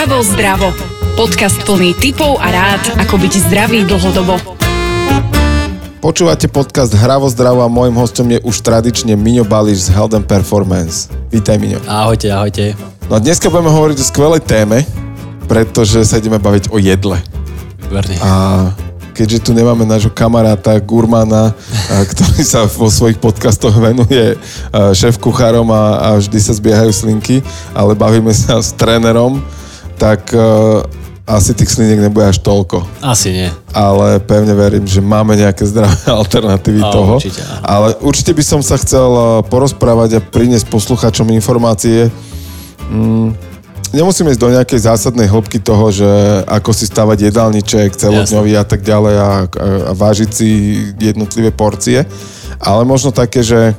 Hravo zdravo. Podcast plný tipov a rád, ako byť zdravý dlhodobo. Počúvate podcast Hravo zdravo a môjim hostom je už tradične Miňo Bališ z Health and Performance. Vítaj Miňo. Ahojte, ahojte. No a dneska budeme hovoriť o skvelej téme, pretože sa ideme baviť o jedle. Verne. A keďže tu nemáme nášho kamaráta Gurmana, ktorý sa vo svojich podcastoch venuje a, šéf kuchárom a, a vždy sa zbiehajú slinky, ale bavíme sa s trénerom, tak a, asi tých sliniek nebude až toľko. Asi nie. Ale pevne verím, že máme nejaké zdravé alternatívy Á, toho. určite, áno. Ale určite by som sa chcel a, porozprávať a priniesť poslucháčom informácie. Mm, nemusíme ísť do nejakej zásadnej hĺbky toho, že ako si stavať jedálniček celodňový a tak ďalej a, a, a vážiť si jednotlivé porcie, ale možno také, že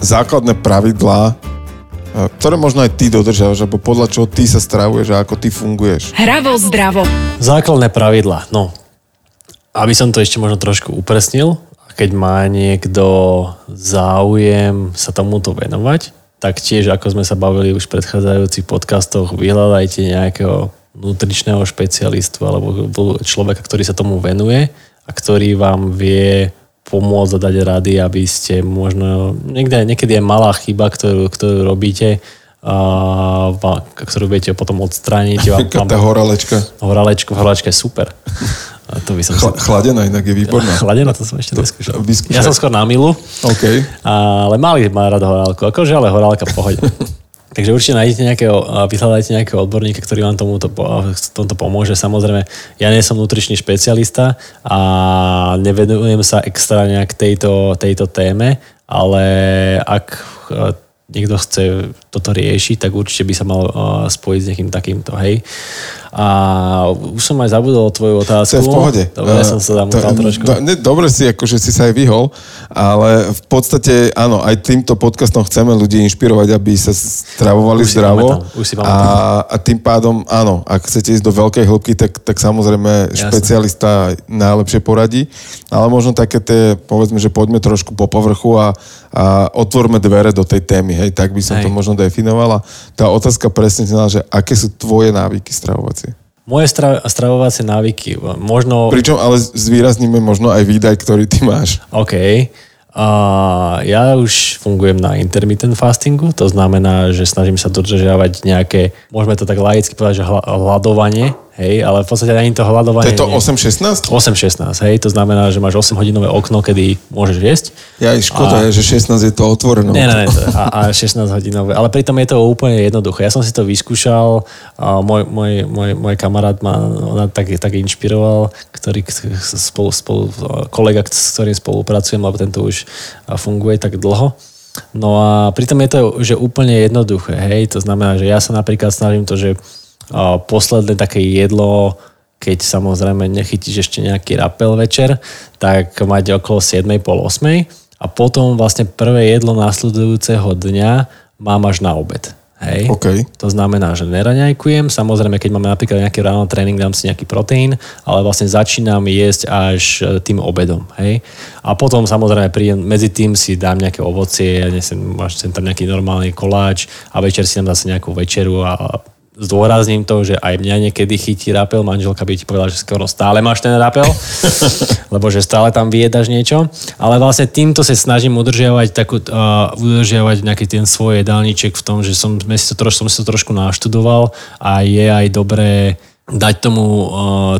základné pravidlá, ktoré možno aj ty dodržiavaš, alebo podľa čoho ty sa stravuješ a ako ty funguješ. Hravo zdravo. Základné pravidlá. No, aby som to ešte možno trošku upresnil, keď má niekto záujem sa tomuto venovať, tak tiež, ako sme sa bavili už v predchádzajúcich podcastoch, vyhľadajte nejakého nutričného špecialistu alebo človeka, ktorý sa tomu venuje a ktorý vám vie pomôcť a dať rady, aby ste možno, niekde, niekedy je malá chyba, ktorú, ktorú robíte, a, vám- ktorú viete potom odstrániť. Vám, Tá horalečka. Horálečko, horálečka je super. A to by som Chla, chladená inak je výborná. Chladená, to som ešte neskúšal. Ja som skôr na milu, OK. ale malý má rád horálku. Akože ale horálka pohode. Takže určite nájdete nejakého, a vyhľadajte nejakého odborníka, ktorý vám tomuto, tomto pomôže. Samozrejme, ja nie som nutričný špecialista a nevenujem sa extra nejak tejto, tejto téme, ale ak niekto chce toto riešiť, tak určite by sa mal e, spojiť s niekým takýmto, hej. A už som aj zabudol tvoju otázku. To v pohode. Dobre, ja som sa zamotal To- trošku. Do, ne, dobre si, akože si sa aj vyhol, ale v podstate, áno, aj týmto podcastom chceme ľudí inšpirovať, aby sa stravovali Už si zdravo. pamätám, už si a, pamätám. a tým pádom, áno, ak chcete ísť do veľkej hĺbky, tak, tak samozrejme Jasné. špecialista najlepšie poradí. Ale možno také tie, povedzme, že poďme trošku po povrchu a, a otvorme dvere do tej témy, hej, tak by som Hej. to možno definovala. Tá otázka presne znala, že aké sú tvoje návyky stravovacie? Moje stra- stravovacie návyky, možno... Pričom ale zvýrazníme možno aj výdaj, ktorý ty máš. OK. A ja už fungujem na intermittent fastingu, to znamená, že snažím sa dodržiavať nejaké, môžeme to tak laicky povedať, že hľadovanie, hej, ale v podstate ani to To hľadovanie... je to nie- 8-16? 8-16, hej, to znamená, že máš 8 hodinové okno, kedy môžeš jesť. Ja aj škoda je, že 16 je to otvorené. Nie, nie, to- a, a 16 hodinové. Ale pritom je to úplne jednoduché. Ja som si to vyskúšal, a môj, môj, môj, môj kamarát ma ona tak, tak inšpiroval, ktorý spolu, spolu, kolega, s ktorým spolupracujem, lebo tento už a, funguje tak dlho. No a pritom je to že úplne jednoduché, hej, to znamená, že ja sa napríklad snažím to, že a, posledné také jedlo, keď samozrejme nechytíš ešte nejaký rapel večer, tak mať okolo 7, pol 8 a potom vlastne prvé jedlo následujúceho dňa mám až na obed. Hej? OK. To znamená, že neraňajkujem, samozrejme, keď máme napríklad nejaký ráno tréning, dám si nejaký proteín, ale vlastne začínam jesť až e, tým obedom. Hej? A potom samozrejme príjem, medzi tým si dám nejaké ovocie, ja nesem, máš sem tam nejaký normálny koláč a večer si dám zase nejakú večeru a zdôrazním to, že aj mňa niekedy chytí rapel, manželka by ti povedala, že skoro stále máš ten rapel, lebo že stále tam vyjedaš niečo, ale vlastne týmto sa snažím udržiavať takú, uh, udržiavať nejaký ten svoj jedálniček v tom, že som, sme si to troš, som si to trošku naštudoval a je aj dobré dať tomu uh,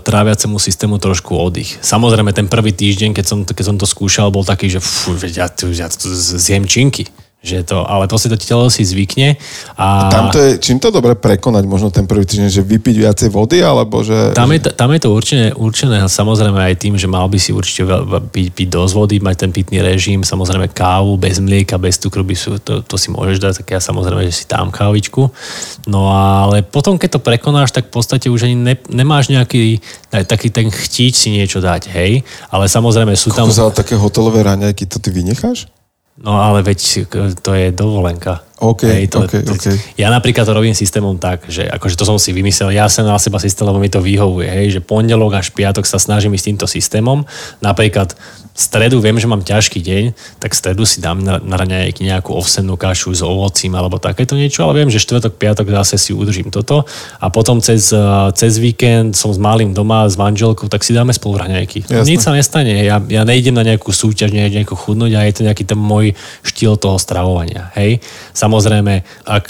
tráviacemu systému trošku oddych. Samozrejme, ten prvý týždeň, keď som, keď som to skúšal, bol taký, že fú, ja, ja tu zjem činky. Že to, ale proste to telo si zvykne. A Tam to je, čím to dobre prekonať možno ten prvý týždeň, že vypiť viacej vody, alebo že... Tam je, to- tam je to určené, určené samozrejme aj tým, že mal by si určite piť, piť dosť vody, mať ten pitný režim, samozrejme kávu bez mlieka, bez cukru, by sú, to, to si môžeš dať, tak ja samozrejme, že si dám kávičku. No ale potom, keď to prekonáš, tak v podstate už ani ne, nemáš nejaký taký ten chtíč si niečo dať, hej. Ale samozrejme sú tam... Tam... za také hotelové raňajky, to ty vynecháš? No ale veď to je dovolenka. OK, Hej, to, OK, to, OK. Ja napríklad to robím systémom tak, že akože to som si vymyslel, ja som na seba systém, lebo mi to vyhovuje, hej, že pondelok až piatok sa snažím ísť týmto systémom. Napríklad v stredu viem, že mám ťažký deň, tak v stredu si dám na, na raňajky nejakú ovsennú kašu s ovocím alebo takéto niečo, ale viem, že štvrtok, piatok zase si udržím toto a potom cez, eh, cez víkend som s malým doma, s manželkou, tak si dáme spolu raňajky. Jasné. Nič sa nestane, ja, ja nejdem na nejakú súťaž, nejdem nejako chudnúť a je to nejaký ten môj štýl toho stravovania. Hej? Samozrejme, ak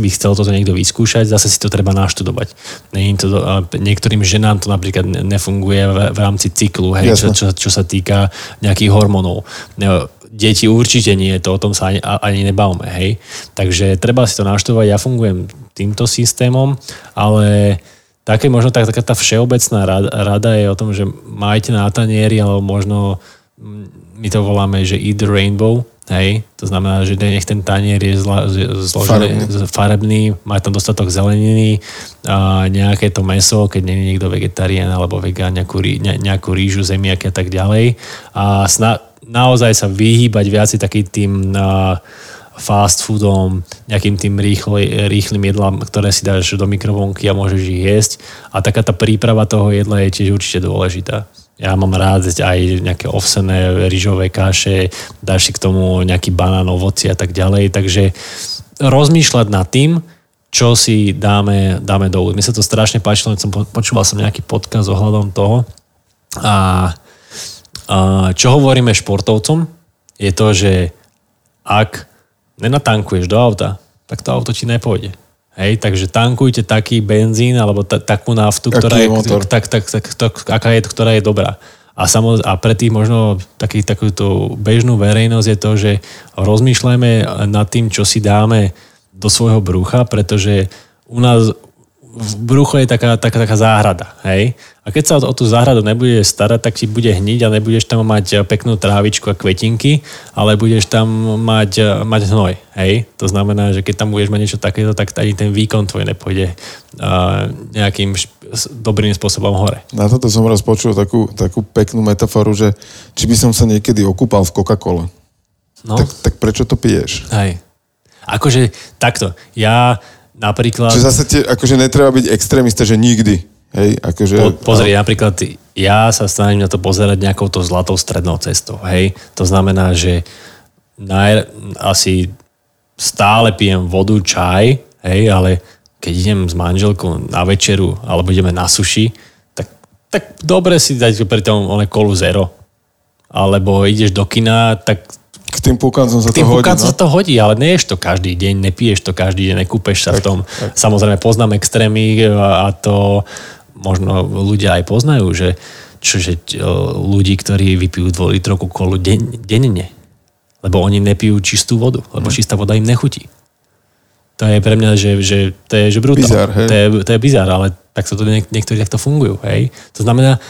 by chcel toto niekto vyskúšať, zase si to treba naštudovať. Je to, niektorým ženám to napríklad ne- nefunguje v, v rámci cyklu, hej, čo, čo, čo sa týka nejakých hormónov. Ne, Deti určite nie, to o tom sa ani, ani nebavme, hej. Takže treba si to naštudovať, ja fungujem týmto systémom, ale také možno tak, taká tá všeobecná rada, rada je o tom, že majte na tanieri, alebo možno my to voláme, že eat the rainbow, hej, to znamená, že nech ten tanier je zla, zložený, Farebný. farebný, má tam dostatok zeleniny, a nejaké to meso, keď nie je niekto vegetarián alebo vegán, nejakú, ne, nejakú rýžu, zemiaky a tak ďalej. A sna, naozaj sa vyhýbať viac takým tým a, fast foodom, nejakým tým rýchle, rýchlým jedlám, ktoré si dáš do mikrovlnky a môžeš ich jesť. A taká tá príprava toho jedla je tiež určite dôležitá. Ja mám rád aj nejaké ovsené rýžové kaše, dáš si k tomu nejaký banán, ovoci a tak ďalej. Takže rozmýšľať nad tým, čo si dáme, dáme do úst. Mne sa to strašne páčilo, som po- počúval som nejaký podcast ohľadom toho. A, a čo hovoríme športovcom, je to, že ak nenatankuješ do auta, tak to auto ti nepôjde. Hej, takže tankujte taký benzín alebo ta, takú naftu, ktorá je motor? tak, tak, tak, tak, aká je, ktorá je dobrá. A, samoz, a pre tých možno taký, takúto bežnú verejnosť je to, že rozmýšľajme nad tým, čo si dáme do svojho brucha, pretože u nás v brucho je taká, taká, taká záhrada. Hej? A keď sa o, o tú záhradu nebudeš starať, tak ti bude hniť a nebudeš tam mať peknú trávičku a kvetinky, ale budeš tam mať, mať hnoj. Hej? To znamená, že keď tam budeš mať niečo takéto, tak ani ten výkon tvoj nepôjde uh, nejakým šp- dobrým spôsobom hore. Na toto som raz počul takú, takú peknú metaforu, že či by som sa niekedy okúpal v Coca-Cole. No? Tak, tak prečo to piješ? Hej. Akože takto. Ja napríklad... Že zase tie, akože netreba byť extrémista, že nikdy. Hej, akože... Po, pozri, napríklad ja sa snažím na to pozerať nejakou to zlatou strednou cestou. Hej? To znamená, že naj, asi stále pijem vodu, čaj, hej, ale keď idem s manželkou na večeru alebo ideme na suši, tak, tak dobre si dať pri tom one kolu zero. Alebo ideš do kina, tak K tým púkancom sa to tým hodí. No? sa to hodí, ale neješ to každý deň, nepiješ to každý deň, nekúpeš sa v tom. Samozrejme poznám extrémy a a to možno ľudia aj poznajú, že, čo, že e, ľudí, ktorí vypijú dvojlitrovku kolu deň, denne. Lebo oni nepijú čistú vodu, lebo Mhm. čistá voda im nechutí. To je pre mňa, že, že to je že brutál. Bizár, hej. To je, to je bizár, ale tak sa to niek- niektorí takto fungujú. Hej? To znamená,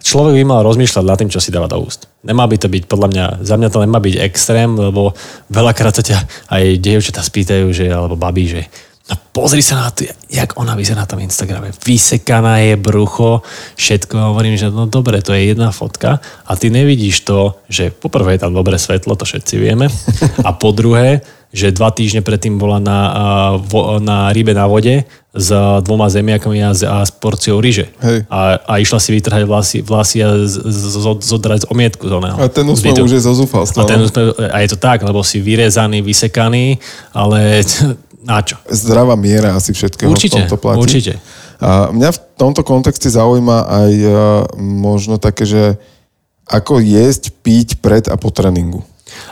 človek by mal rozmýšľať nad tým, čo si dáva do úst. Nemá by to byť, podľa mňa, za mňa to nemá byť extrém, lebo veľakrát sa ťa aj dievčatá spýtajú, že, alebo babí, že no pozri sa na to, jak ona vyzerá na tom Instagrame. Vysekaná je brucho, všetko. A hovorím, že no dobre, to je jedna fotka a ty nevidíš to, že poprvé je tam dobré svetlo, to všetci vieme. A po druhé, že dva týždne predtým bola na, a, na rybe na vode s dvoma zemiakami a s, a s porciou ryže. Hej. A, a išla si vytrhať vlasy, vlasy a z, z, z, zodrať z omietku z oného. A ten úsmev už je zo zúfalstva. A, ten no. úsmev, a je to tak, lebo si vyrezaný, vysekaný, ale na čo? Zdravá miera asi všetkého Určite, v tomto platí. určite. A mňa v tomto kontexte zaujíma aj a, možno také, že ako jesť, piť pred a po tréningu.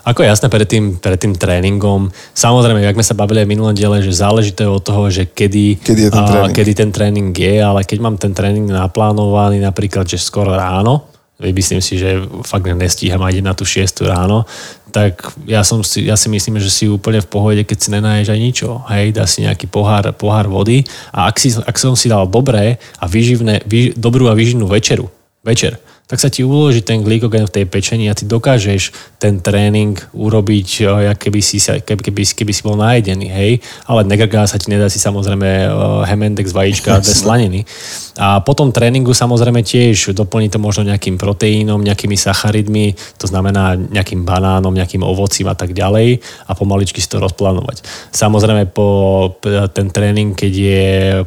Ako je jasné pred tým, pred tým tréningom, samozrejme, jak sme sa bavili aj v minulom diele, že záleží to od toho, že kedy, Kedy je ten a, tréning. kedy ten tréning je, ale keď mám ten tréning naplánovaný napríklad, že skoro ráno, myslím si, že fakt nestíham aj na tú 6 ráno, tak ja, som si, ja si myslím, že si úplne v pohode, keď si nenaješ aj ničo. Hej, dá si nejaký pohár, pohár vody a ak, si, ak som si dal dobré a výživné, výž, dobrú a výživnú večeru, večer, tak sa ti uloží ten glykogen v tej pečení a ty dokážeš ten tréning urobiť, eh, keby si, keby, keby, keby si bol najedený, hej, ale negrgá sa ti, nedá si samozrejme eh, hemendex vajíčka bez slaniny. A po tom tréningu samozrejme tiež doplní to možno nejakým proteínom, nejakými sacharidmi, to znamená nejakým banánom, nejakým ovocím a tak ďalej a pomaličky si to rozplánovať. Samozrejme po ten tréning, keď je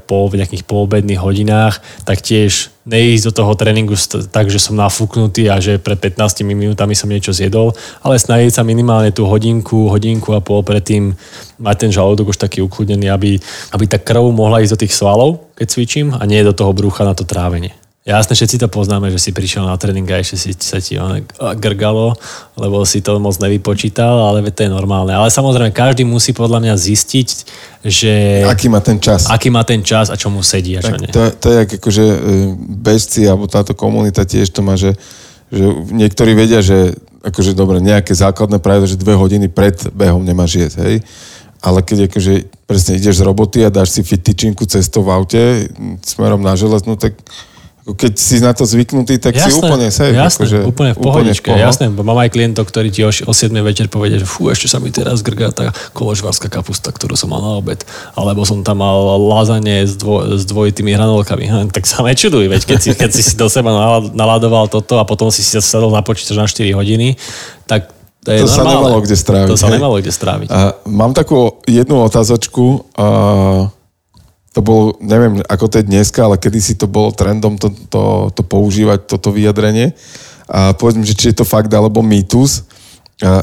po nejakých poobedných hodinách, tak tiež neísť do toho tréningu tak, že som nafúknutý a že pred 15 minútami som niečo zjedol, ale snažiť sa minimálne tú hodinku, hodinku a pol predtým mať ten žalúdok už taký ukludnený, aby, aby tá krv mohla ísť do tých svalov, keď cvičím a nie do toho brucha na to trávenie. Jasne, všetci to poznáme, že si prišiel na tréning a ešte si sa ti grgalo, lebo si to moc nevypočítal, ale to je normálne. Ale samozrejme, každý musí podľa mňa zistiť, že... Aký má ten čas. Aký má ten čas a čo mu sedí a čo nie. To, to je ako, že e, bežci, alebo táto komunita tiež to má, že, že niektorí vedia, že akože dobre, nejaké základné pravidlo, že dve hodiny pred behom nemáš jesť, hej? ale keď akože presne ideš z roboty a dáš si fit tyčinku cestou v aute smerom na železnú, tak keď si na to zvyknutý, tak jasné, si úplne safe. Jasné, akože, úplne v pohodičke, úplne v jasné. Mám aj klientov, ktorí ti o, o 7 večer povedia, že fú, ešte sa mi teraz grgá tá koložvárska kapusta, ktorú som mal na obed. Alebo som tam mal lázanie s, dvo, s dvojitými hranolkami. Hm, tak sa nečuduj, veď keď si, keď si, do seba naladoval toto a potom si si sadol na počítač na 4 hodiny, tak to, je to sa nemalo kde stráviť. To sa hej. nemalo kde stráviť. A mám takú jednu otázočku. A to bolo, neviem, ako to je dneska, ale kedysi to bolo trendom to, to, to používať, toto vyjadrenie. A povedzme, že či je to fakt alebo mýtus,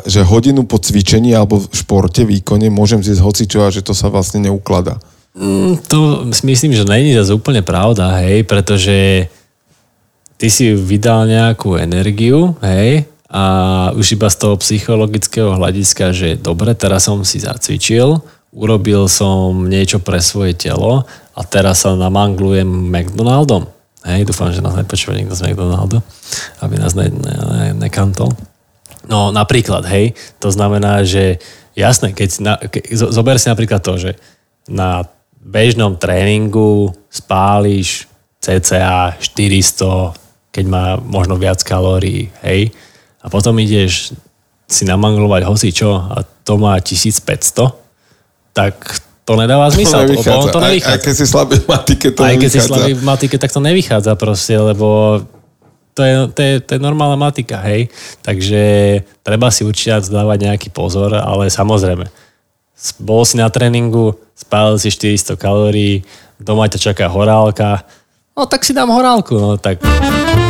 že hodinu po cvičení alebo v športe, výkone môžem zjesť hocičo a že to sa vlastne neukladá. Mm, to myslím, že není zase úplne pravda, hej, pretože ty si vydal nejakú energiu, hej, a už iba z toho psychologického hľadiska, že dobre, teraz som si zacvičil, urobil som niečo pre svoje telo a teraz sa namanglujem McDonaldom. Hej, dúfam, že nás nepočúva niekto z McDonaldu, aby nás ne, ne, ne, nekantol. No napríklad, hej, to znamená, že jasné, keď na, ke, zober si napríklad to, že na bežnom tréningu spáliš cca 400, keď má možno viac kalórií, hej, a potom ideš si namanglovať hoci čo a to má 1500, tak to nedáva zmysel, to lebo on to nevychádza. Aj, aj keď si slabý v matike, to Aj keď si slabý v matike, tak to nevychádza proste, lebo to je, to je, to je normálna matika, hej. Takže treba si určite dávať nejaký pozor, ale samozrejme, bol si na tréningu, spálil si 400 kalórií, doma ťa čaká horálka, no tak si dám horálku, no tak...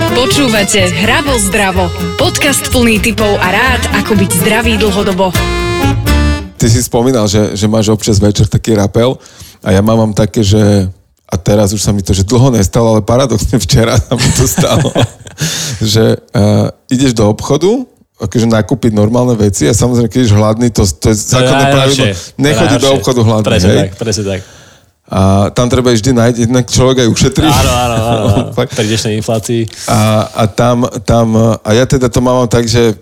Počúvate Hravo zdravo. Podcast plný typov a rád, ako byť zdravý dlhodobo ty si spomínal, že, že máš občas večer taký rapel a ja mám také, že a teraz už sa mi to, že dlho nestalo, ale paradoxne včera sa mi to stalo, že uh, ideš do obchodu, akože nakúpiť normálne veci a samozrejme, keď ješ hladný, to, to je základné pravidlo. Nechodí do obchodu hladný, presne hej? tak, presne tak. A tam treba vždy nájsť, jednak človek aj ušetrí. Áno, áno, áno. áno. Pri dnešnej inflácii. A, a tam, tam, a ja teda to mám tak, že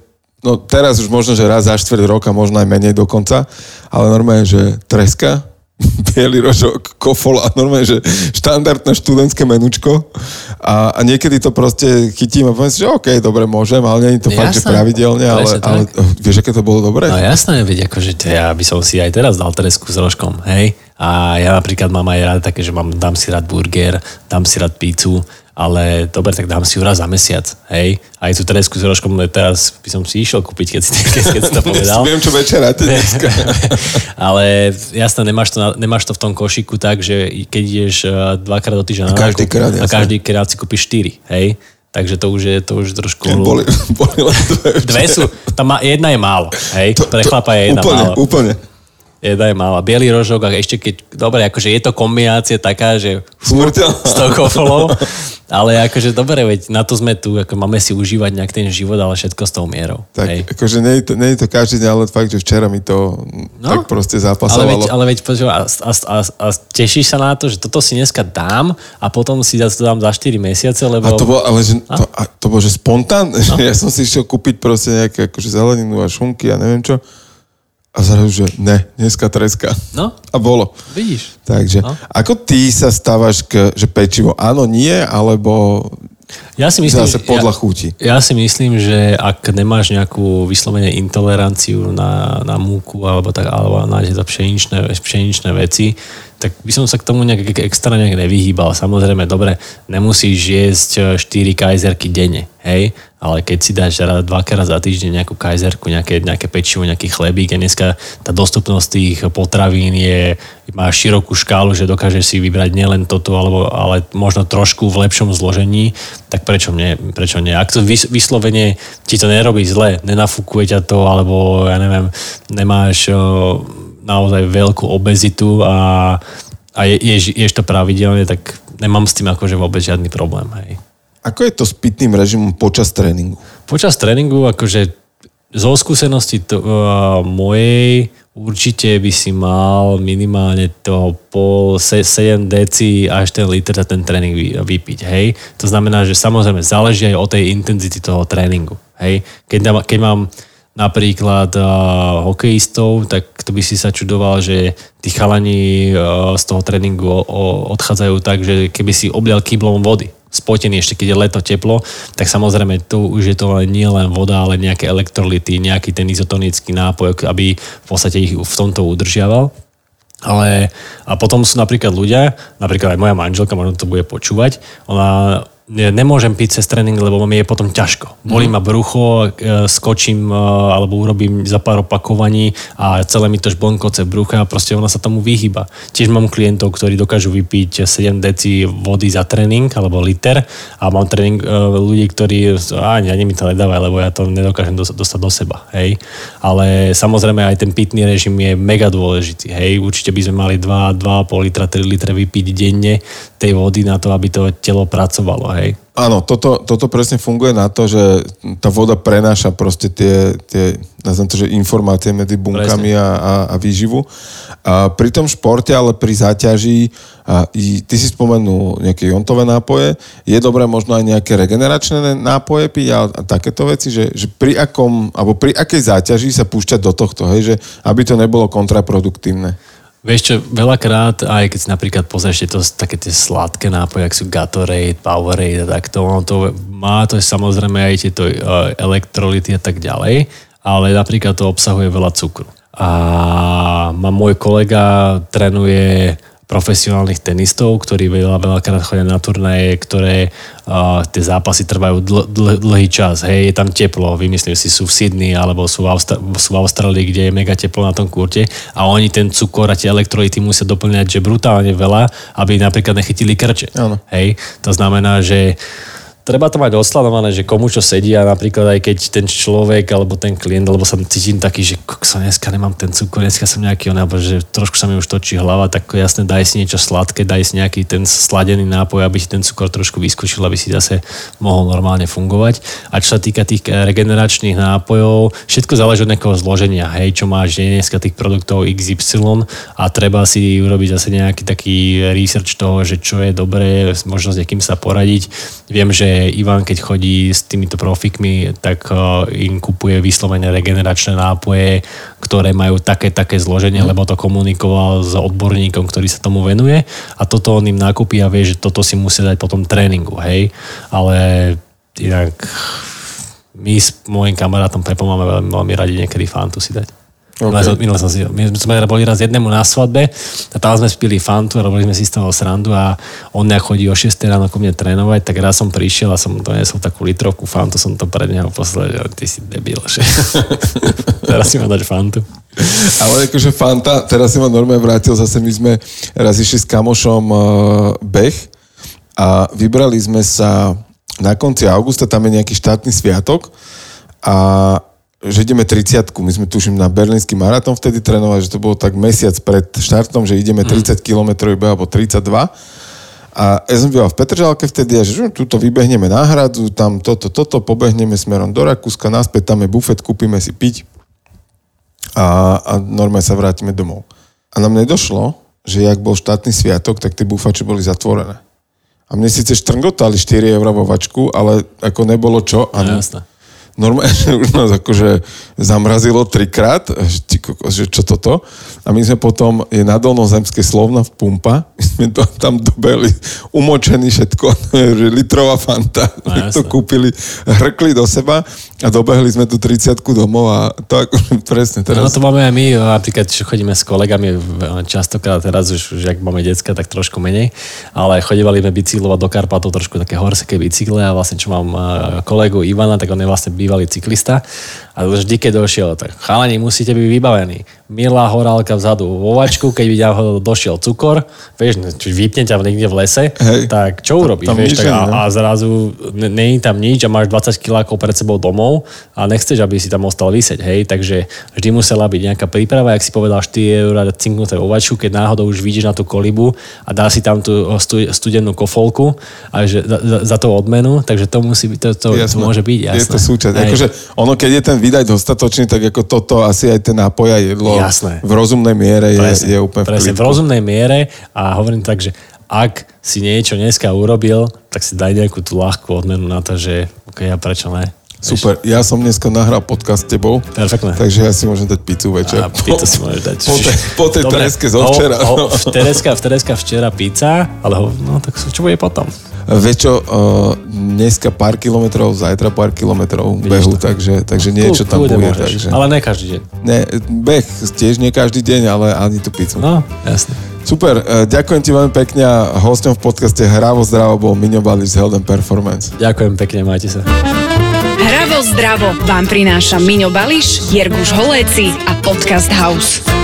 no teraz už možno, že raz za štvrť roka, možno aj menej dokonca, ale normálne, že treska, biely rožok, kofol a normálne, že štandardné študentské menučko a, a niekedy to proste chytím a poviem si, že OK, dobre, môžem, ale nie je to jasné, fakt, že pravidelne, ale, ale vieš, aké to bolo dobré? No jasné, veď akože ja by som si aj teraz dal tresku s rožkom, hej? A ja napríklad mám aj rád také, že mám, dám si rád burger, dám si rád pizzu, ale dobre, tak dám si ju raz za mesiac, hej. Aj tú teresku s rožkom teraz by som si išiel kúpiť, keď si, keď, keď si to povedal. Viem, čo večera dneska. ale jasné, nemáš to, nemáš to v tom košiku tak, že keď ideš eh, dvakrát do týždňa a každý krát, a každý krát si kúpiš štyri, hej. Takže to už je to už trošku... Boli, boli len dve. Dve sú, tam jedna je málo, hej. To, Pre chlapa je jedna úplne, málo. Úplne, Jedna je malá. Bielý rožok a ešte keď... Dobre, akože je to kombinácia taká, že... Smrteľná. S tou kofolou. Ale akože dobre, veď na to sme tu, ako máme si užívať nejak ten život, ale všetko s tou mierou. Tak, hej. akože nie je, to, nie je to každý deň, ale fakt, že včera mi to no, tak proste zapasovalo. Ale veď, ale veď a, a, a, a tešíš sa na to, že toto si dneska dám a potom si to dám za 4 mesiace, lebo... A to bolo, ale že, to, a to bolo, že spontánne, no. ja som si išiel kúpiť proste nejaké akože zeleninu a šunky a neviem čo a zrazu, že ne, dneska treska. No. A bolo. Vidíš. Takže, no. ako ty sa stávaš k, že pečivo áno, nie, alebo Ja si myslím, Zase podľa ja, chuti. Ja si myslím, že ak nemáš nejakú vyslovene intoleranciu na, na múku alebo, tak, alebo na pšeničné, pšeničné veci, tak by som sa k tomu nejak extra nejak nevyhýbal. Samozrejme, dobre, nemusíš jesť 4 kajzerky denne, hej? Ale keď si dáš dvakrát za týždeň nejakú kajzerku, nejaké, nejaké pečivo, nejaký chlebík a dneska tá dostupnosť tých potravín je, má širokú škálu, že dokážeš si vybrať nielen toto, alebo, ale možno trošku v lepšom zložení, tak prečo nie? Prečo nie? Ak to vyslovene ti to nerobí zle, nenafúkuje ťa to, alebo ja neviem, nemáš naozaj veľkú obezitu a, a je, ješ, ješ to pravidelne, tak nemám s tým akože vôbec žiadny problém. Hej. Ako je to s pitným režimom počas tréningu? Počas tréningu, akože zo skúsenosti to, uh, mojej určite by si mal minimálne toho pol 7 deci až ten liter za ten tréning vypiť, hej. To znamená, že samozrejme záleží aj o tej intenzity toho tréningu, hej. Keď, keď mám napríklad uh, hokejistov, tak to by si sa čudoval, že tí chalani uh, z toho tréningu o, o, odchádzajú tak, že keby si oblial kyblom vody, spotený ešte keď je leto teplo, tak samozrejme tu už je to nie len voda, ale nejaké elektrolity, nejaký ten izotonický nápoj, aby v podstate ich v tomto udržiaval. Ale a potom sú napríklad ľudia, napríklad aj moja manželka, možno to bude počúvať, ona nemôžem piť cez tréning, lebo mi je potom ťažko. Bolí mm. ma brucho, e, skočím e, alebo urobím za pár opakovaní a celé mi to žblnkoce brucha a proste ona sa tomu vyhýba. Tiež mám klientov, ktorí dokážu vypiť 7 deci vody za tréning alebo liter a mám tréning e, ľudí, ktorí a ani mi to nedávajú, lebo ja to nedokážem dostať do seba. Hej. Ale samozrejme aj ten pitný režim je mega dôležitý. Hej. Určite by sme mali 2, 2,5 litra, 3 litre vypiť denne tej vody na to, aby to telo pracovalo hej. Áno, toto, toto presne funguje na to, že tá voda prenáša proste tie, tie nazvem to, že informácie medzi bunkami a, a, a výživu. A pri tom športe, ale pri záťaži, a, i, ty si spomenul nejaké jontové nápoje, je dobré možno aj nejaké regeneračné nápoje piť a, a takéto veci, že, že pri akom, alebo pri akej záťaži sa púšťať do tohto, hej, že aby to nebolo kontraproduktívne. Vieš čo, veľakrát, aj keď si napríklad pozrieš to také tie sladké nápoje, ak sú Gatorade, Powerade a takto, ono to má to je samozrejme aj tieto uh, elektrolity a tak ďalej, ale napríklad to obsahuje veľa cukru. A môj kolega, trénuje profesionálnych tenistov, ktorí veľa, veľakrát chodia na turnaje, ktoré uh, tie zápasy trvajú dl, dl, dlhý čas. Hej, je tam teplo, vymyslím si, sú v Sydney alebo sú v, Austra- sú v Austrálii, kde je mega teplo na tom kurte a oni ten cukor a tie elektrolyty musia doplňať, že brutálne veľa, aby napríklad nechytili krče. Áno. Hej, to znamená, že uh, treba to mať osledované, že komu čo sedí a napríklad aj keď ten človek alebo ten klient, alebo sa cítim taký, že sa dneska nemám ten cukor, dneska som nejaký, alebo že trošku sa mi už točí hlava, tak jasne daj si niečo sladké, daj si nejaký ten sladený nápoj, aby si ten cukor trošku vyskúšil, aby si zase mohol normálne fungovať. A čo sa týka tých eh, regeneračných nápojov, všetko záleží od nejakého zloženia, hej, čo máš dneska tých produktov XY a treba si urobiť zase nejaký taký research toho, že čo je dobré, možno s sa poradiť. Viem, že Ivan, keď chodí s týmito profikmi, tak uh, im kupuje vyslovene regeneračné nápoje, ktoré majú také, také zloženie, lebo to komunikoval s odborníkom, ktorý sa tomu venuje a toto on im nakúpi a vie, že toto si musia dať potom tréningu, hej. Ale inak my s môjim kamarátom Pepom veľmi, veľmi radi niekedy fantu si dať. Okay. Minule som si, my sme boli raz jednému na svadbe a tam sme spili fantu a robili sme si z toho srandu a on nejak chodí o 6 ráno ku mne trénovať, tak raz som prišiel a som to nesol takú litrovku fantu, som to pred neho poslal, že ty si debil, že teraz si ma dať fantu. Ale akože Fanta, teraz si ma normálne vrátil, zase my sme raz išli s kamošom uh, beh a vybrali sme sa na konci augusta, tam je nejaký štátny sviatok a že ideme 30 My sme tuším na berlínsky maratón vtedy trénovali, že to bolo tak mesiac pred štartom, že ideme 30 km iba alebo 32. A ja som býval v Petržalke vtedy a že tuto vybehneme na hradu, tam toto, toto, pobehneme smerom do Rakúska, naspäť tam je bufet, kúpime si piť a, a normálne sa vrátime domov. A nám nedošlo, že jak bol štátny sviatok, tak tie bufače boli zatvorené. A mne síce štrngotali 4 eur vo vačku, ale ako nebolo čo. A no, jasné normálne, už nás akože zamrazilo trikrát, že, že čo toto? A my sme potom, je na dolnozemské slovna v pumpa, my sme to tam dobehli, umočený všetko, že litrová fanta, no, to kúpili, hrkli do seba a dobehli sme tu 30 domov a to akože presne teraz. No to máme aj my, napríklad, čo chodíme s kolegami, častokrát teraz už, už ak máme decka, tak trošku menej, ale chodívali sme bicyklovať do Karpatov trošku také horské bicykle a vlastne čo mám kolegu Ivana, tak on je vlastne bývalý cyklista a vždy, keď došiel, tak chalani, musíte byť vybavení. Milá horálka vzadu vo vačku, keď by došiel cukor, vieš, či vypne ťa niekde v lese, Hej, tak čo urobíš? Vieš, tak, a, a zrazu není tam nič a máš 20 kilákov pred sebou domov a nechceš, aby si tam ostal vysieť. Hej? Takže vždy musela byť nejaká príprava, ak si povedal 4 eur cinknuté vo vačku, keď náhodou už vidíš na tú kolibu a dá si tam tú studenú kofolku a že za, za, za tú odmenu, takže to musí byť, to, to, to môže byť, jasné. Je to súčasť. Akože ono, keď je ten vydať dostatočný, tak ako toto asi aj ten nápoj a jedlo Jasné. v rozumnej miere je, presne, je úplne presne, v, v rozumnej miere a hovorím tak, že ak si niečo dneska urobil, tak si daj nejakú tú ľahkú odmenu na to, že okay, ja prečo ne. Super, ja som dneska nahral podcast s tebou. Perfektne. Takže ja si môžem dať pizzu večer. A pizzu si môžeš dať. Po, te, po tej Dobre, Tereske zo včera. Ho, ho, v, Tereska, v Tereska včera pizza, ale ho, no tak čo bude potom? Vieš čo, uh, dneska pár kilometrov, zajtra pár kilometrov Vidíš behu, to. takže, takže niečo tam bude. Takže... Ale ne každý deň. Ne, beh tiež nie každý deň, ale ani tú pizzu. No, jasne. Super, uh, ďakujem ti veľmi pekne a hostom v podcaste Hravo zdravo bol Miňo Bališ z Helden Performance. Ďakujem pekne, majte sa. Hravo zdravo vám prináša Miňo Bališ, Jerguš Holéci a Podcast House.